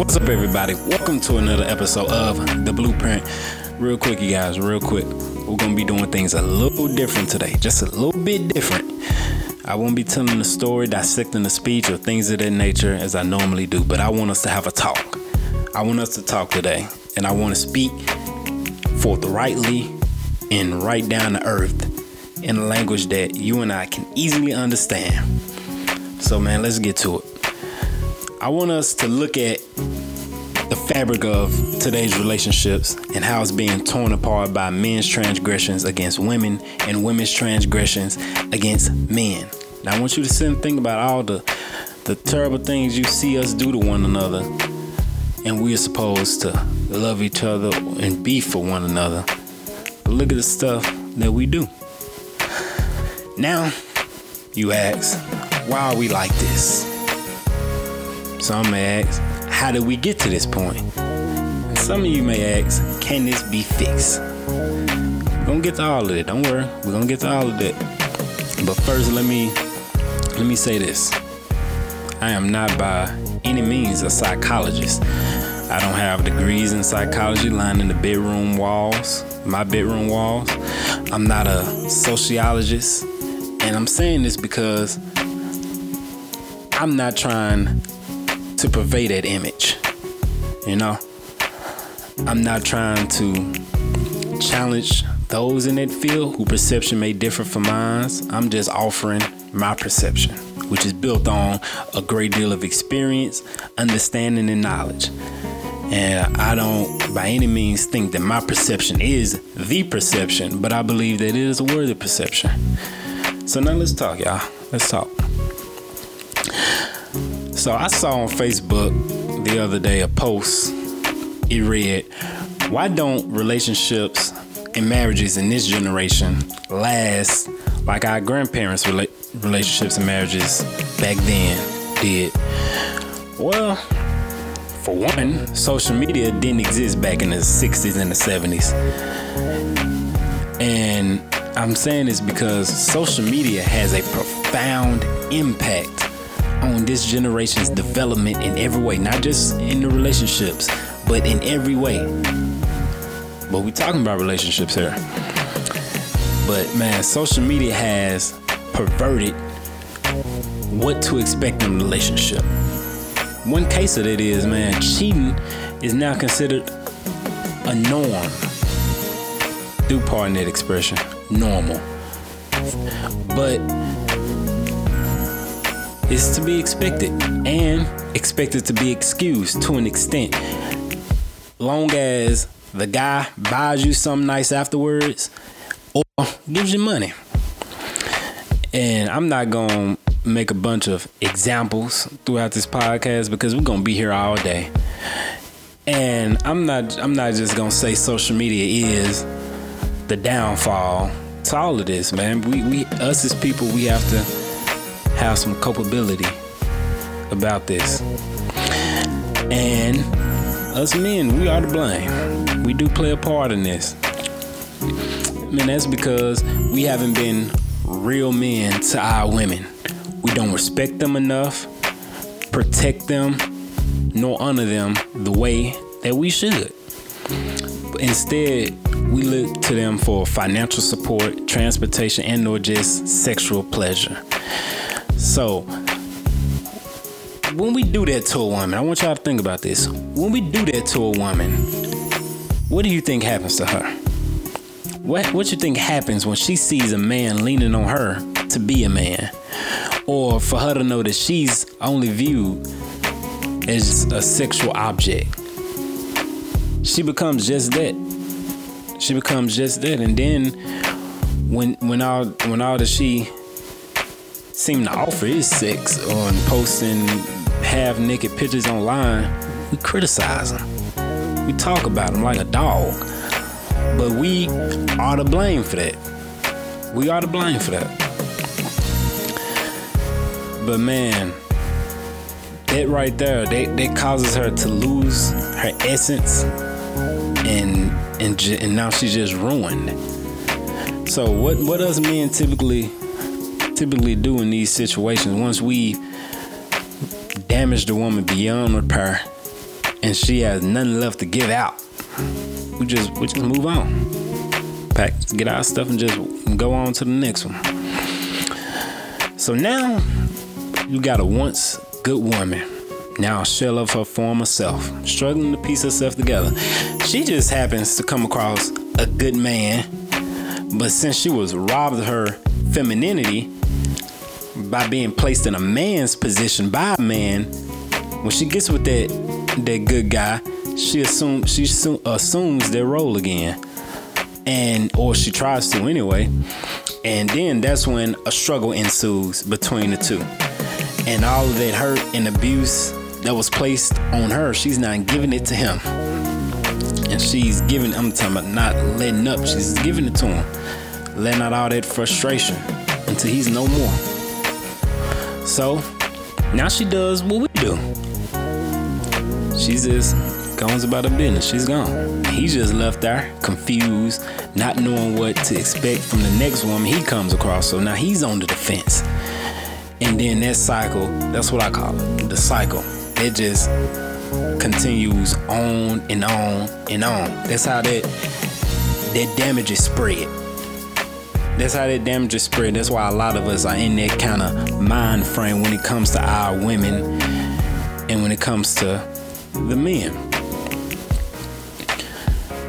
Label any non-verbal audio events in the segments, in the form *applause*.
What's up, everybody? Welcome to another episode of The Blueprint. Real quick, you guys, real quick. We're gonna be doing things a little different today, just a little bit different. I won't be telling the story, dissecting the speech, or things of that nature as I normally do, but I want us to have a talk. I want us to talk today, and I want to speak forthrightly and right down to earth in a language that you and I can easily understand. So, man, let's get to it. I want us to look at the fabric of today's relationships and how it's being torn apart by men's transgressions against women and women's transgressions against men. Now, I want you to sit and think about all the the terrible things you see us do to one another, and we are supposed to love each other and be for one another. But look at the stuff that we do. Now, you ask, why are we like this? Some may ask, how did we get to this point? Some of you may ask, can this be fixed? We're gonna get to all of it. Don't worry, we're gonna get to all of that. But first, let me let me say this: I am not by any means a psychologist. I don't have degrees in psychology lining the bedroom walls, my bedroom walls. I'm not a sociologist, and I'm saying this because I'm not trying to purvey that image. You know, I'm not trying to challenge those in that field who perception may differ from mine. I'm just offering my perception, which is built on a great deal of experience, understanding, and knowledge. And I don't by any means think that my perception is the perception, but I believe that it is a worthy perception. So now let's talk, y'all. Let's talk. So I saw on Facebook the other day a post. It read, Why don't relationships and marriages in this generation last like our grandparents' rela- relationships and marriages back then did? Well, for one, social media didn't exist back in the 60s and the 70s. And I'm saying this because social media has a profound impact on this generation's development in every way, not just in the relationships, but in every way. But we're talking about relationships here. But man, social media has perverted what to expect in a relationship. One case of it is, man, cheating is now considered a norm. Do pardon that expression, normal. But is to be expected and expected to be excused to an extent. Long as the guy buys you something nice afterwards or gives you money. And I'm not going to make a bunch of examples throughout this podcast because we're going to be here all day. And I'm not I'm not just going to say social media is the downfall to all of this, man. We we us as people, we have to have some culpability about this. And us men, we are to blame. We do play a part in this. And that's because we haven't been real men to our women. We don't respect them enough, protect them, nor honor them the way that we should. Instead, we look to them for financial support, transportation, and or just sexual pleasure. So, when we do that to a woman, I want y'all to think about this. When we do that to a woman, what do you think happens to her? What what you think happens when she sees a man leaning on her to be a man? Or for her to know that she's only viewed as a sexual object. She becomes just that. She becomes just that. And then when when all when all that she seem to offer is sex on posting half naked pictures online, we criticize them. We talk about them like a dog. But we are to blame for that. We are to blame for that. But man, that right there, that, that causes her to lose her essence and and and now she's just ruined. So what what does men typically typically do in these situations once we damage the woman beyond repair, and she has nothing left to give out. We just we just move on. Pack, get our stuff and just go on to the next one. So now you got a once good woman. Now shell of her former self, struggling to piece herself together. She just happens to come across a good man, but since she was robbed of her femininity by being placed in a man's position by a man, when she gets with that that good guy, she assumes she assumes their role again, and or she tries to anyway, and then that's when a struggle ensues between the two, and all of that hurt and abuse that was placed on her, she's not giving it to him. And she's giving, I'm talking about not letting up, she's giving it to him. Letting out all that frustration until he's no more. So now she does what we do. She just goes about her business. She's gone. He's just left there, confused, not knowing what to expect from the next woman he comes across. So now he's on the defense. And then that cycle, that's what I call it the cycle it just continues on and on and on. That's how that that damage is spread. That's how that damage is spread. That's why a lot of us are in that kind of mind frame when it comes to our women and when it comes to the men.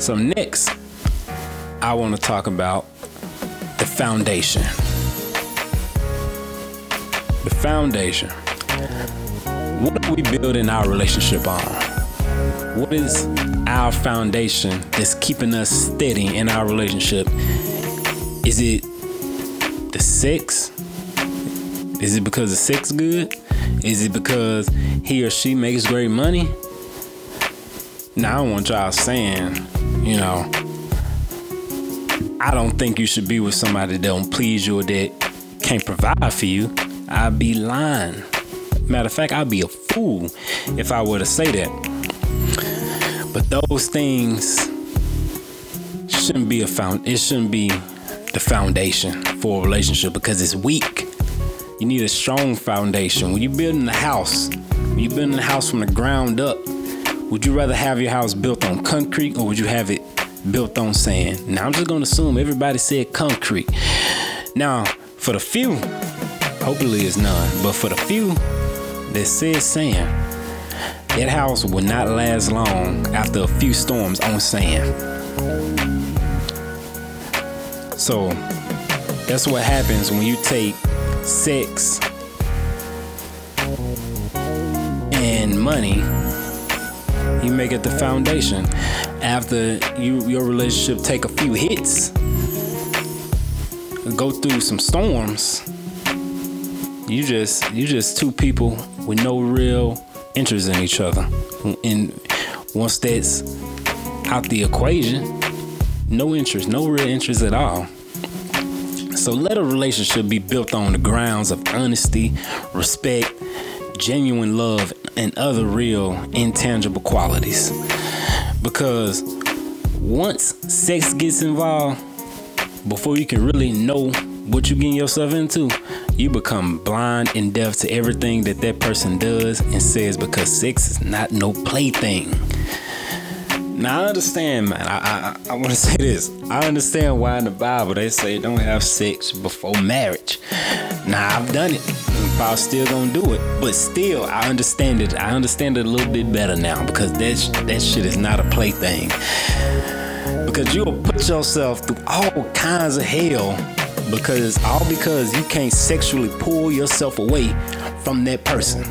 So next, I want to talk about the foundation. The foundation. What are we building our relationship on? What is our foundation that's keeping us steady in our relationship? Is it the sex? Is it because the sex good? Is it because he or she makes great money? Now I don't want y'all saying, you know, I don't think you should be with somebody that don't please you or that can't provide for you. I'd be lying. Matter of fact, I'd be a fool if I were to say that. But those things shouldn't be a found. It shouldn't be the foundation for a relationship because it's weak. You need a strong foundation. When you're building a house, when you're building a house from the ground up, would you rather have your house built on concrete or would you have it built on sand? Now I'm just gonna assume everybody said concrete. Now, for the few, hopefully it's none, but for the few that says sand, that house will not last long after a few storms on sand. So that's what happens when you take sex and money, you make it the foundation. After you your relationship take a few hits, go through some storms, you just you just two people with no real interest in each other. And once that's out the equation, no interest, no real interest at all. So let a relationship be built on the grounds of honesty, respect, genuine love, and other real intangible qualities. Because once sex gets involved, before you can really know what you're getting yourself into, you become blind and deaf to everything that that person does and says because sex is not no plaything. Now I understand, man. I I, I want to *laughs* say this. I understand why in the Bible they say don't have sex before marriage. Now I've done it. I'm still gonna do it, but still I understand it. I understand it a little bit better now because that that shit is not a plaything. Because you'll put yourself through all kinds of hell because all because you can't sexually pull yourself away from that person.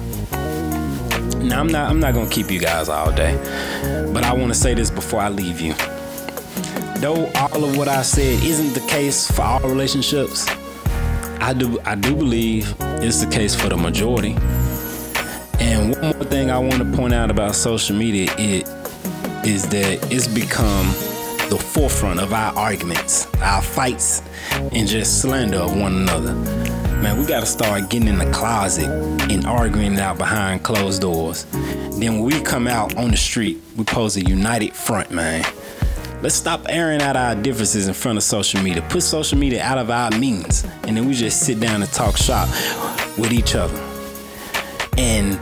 Now I'm not I'm not gonna keep you guys all day, but I want to say this before I leave you. Though all of what I said isn't the case for all relationships, I do I do believe it's the case for the majority. And one more thing I want to point out about social media it is that it's become the forefront of our arguments, our fights, and just slander of one another. Man, we gotta start getting in the closet and arguing out behind closed doors. Then when we come out on the street, we pose a united front, man. Let's stop airing out our differences in front of social media. Put social media out of our means. And then we just sit down and talk shop with each other. And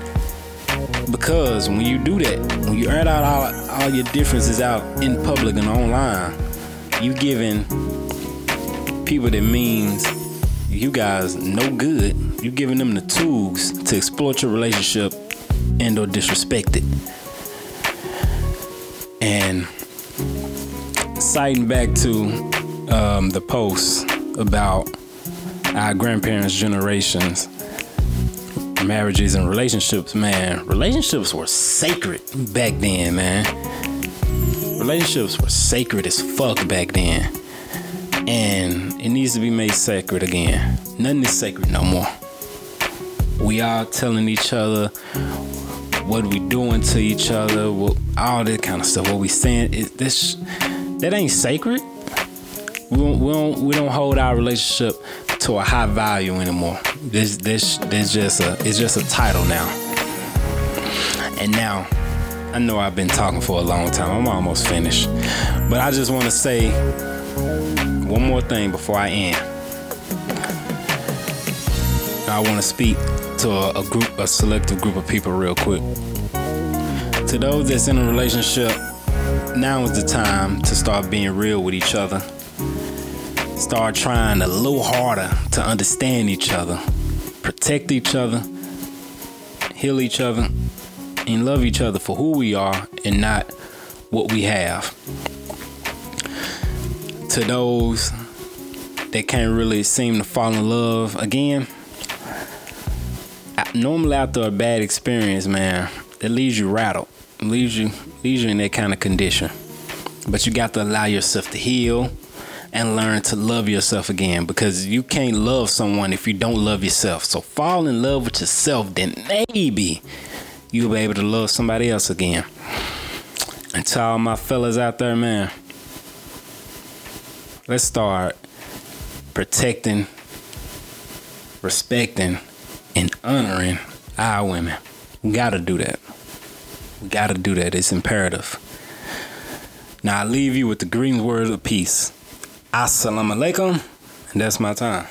Because when you do that, when you air out all, all your differences out in public and online, you giving people that means you guys no good. You giving them the tools to exploit your relationship and or disrespect it. And citing back to um, the post about our grandparents' generations, marriages and relationships, man, relationships were sacred back then, man. Relationships were sacred as fuck back then. And it needs to be made sacred again. Nothing is sacred no more. We all telling each other what we doing to each other, what, all that kind of stuff. What we saying is this that ain't sacred. We don't, we don't we don't hold our relationship to a high value anymore. This this this just a it's just a title now. And now I know I've been talking for a long time. I'm almost finished. But I just want to say one more thing before I end. I want to speak to a, a group, a selective group of people, real quick. To those that's in a relationship, now is the time to start being real with each other. Start trying a little harder to understand each other, protect each other, heal each other, and love each other for who we are and not what we have. To those that can't really seem to fall in love again, normally after a bad experience, man, it leaves you rattled, leaves you leaves you in that kind of condition. But you got to allow yourself to heal and learn to love yourself again because you can't love someone if you don't love yourself. So fall in love with yourself, then maybe you'll be able to love somebody else again. And to all my fellas out there, man, let's start protecting, respecting, and honoring our women. We gotta do that. We gotta do that. It's imperative. Now I leave you with the green word of peace. Assalamu alaikum, and that's my time.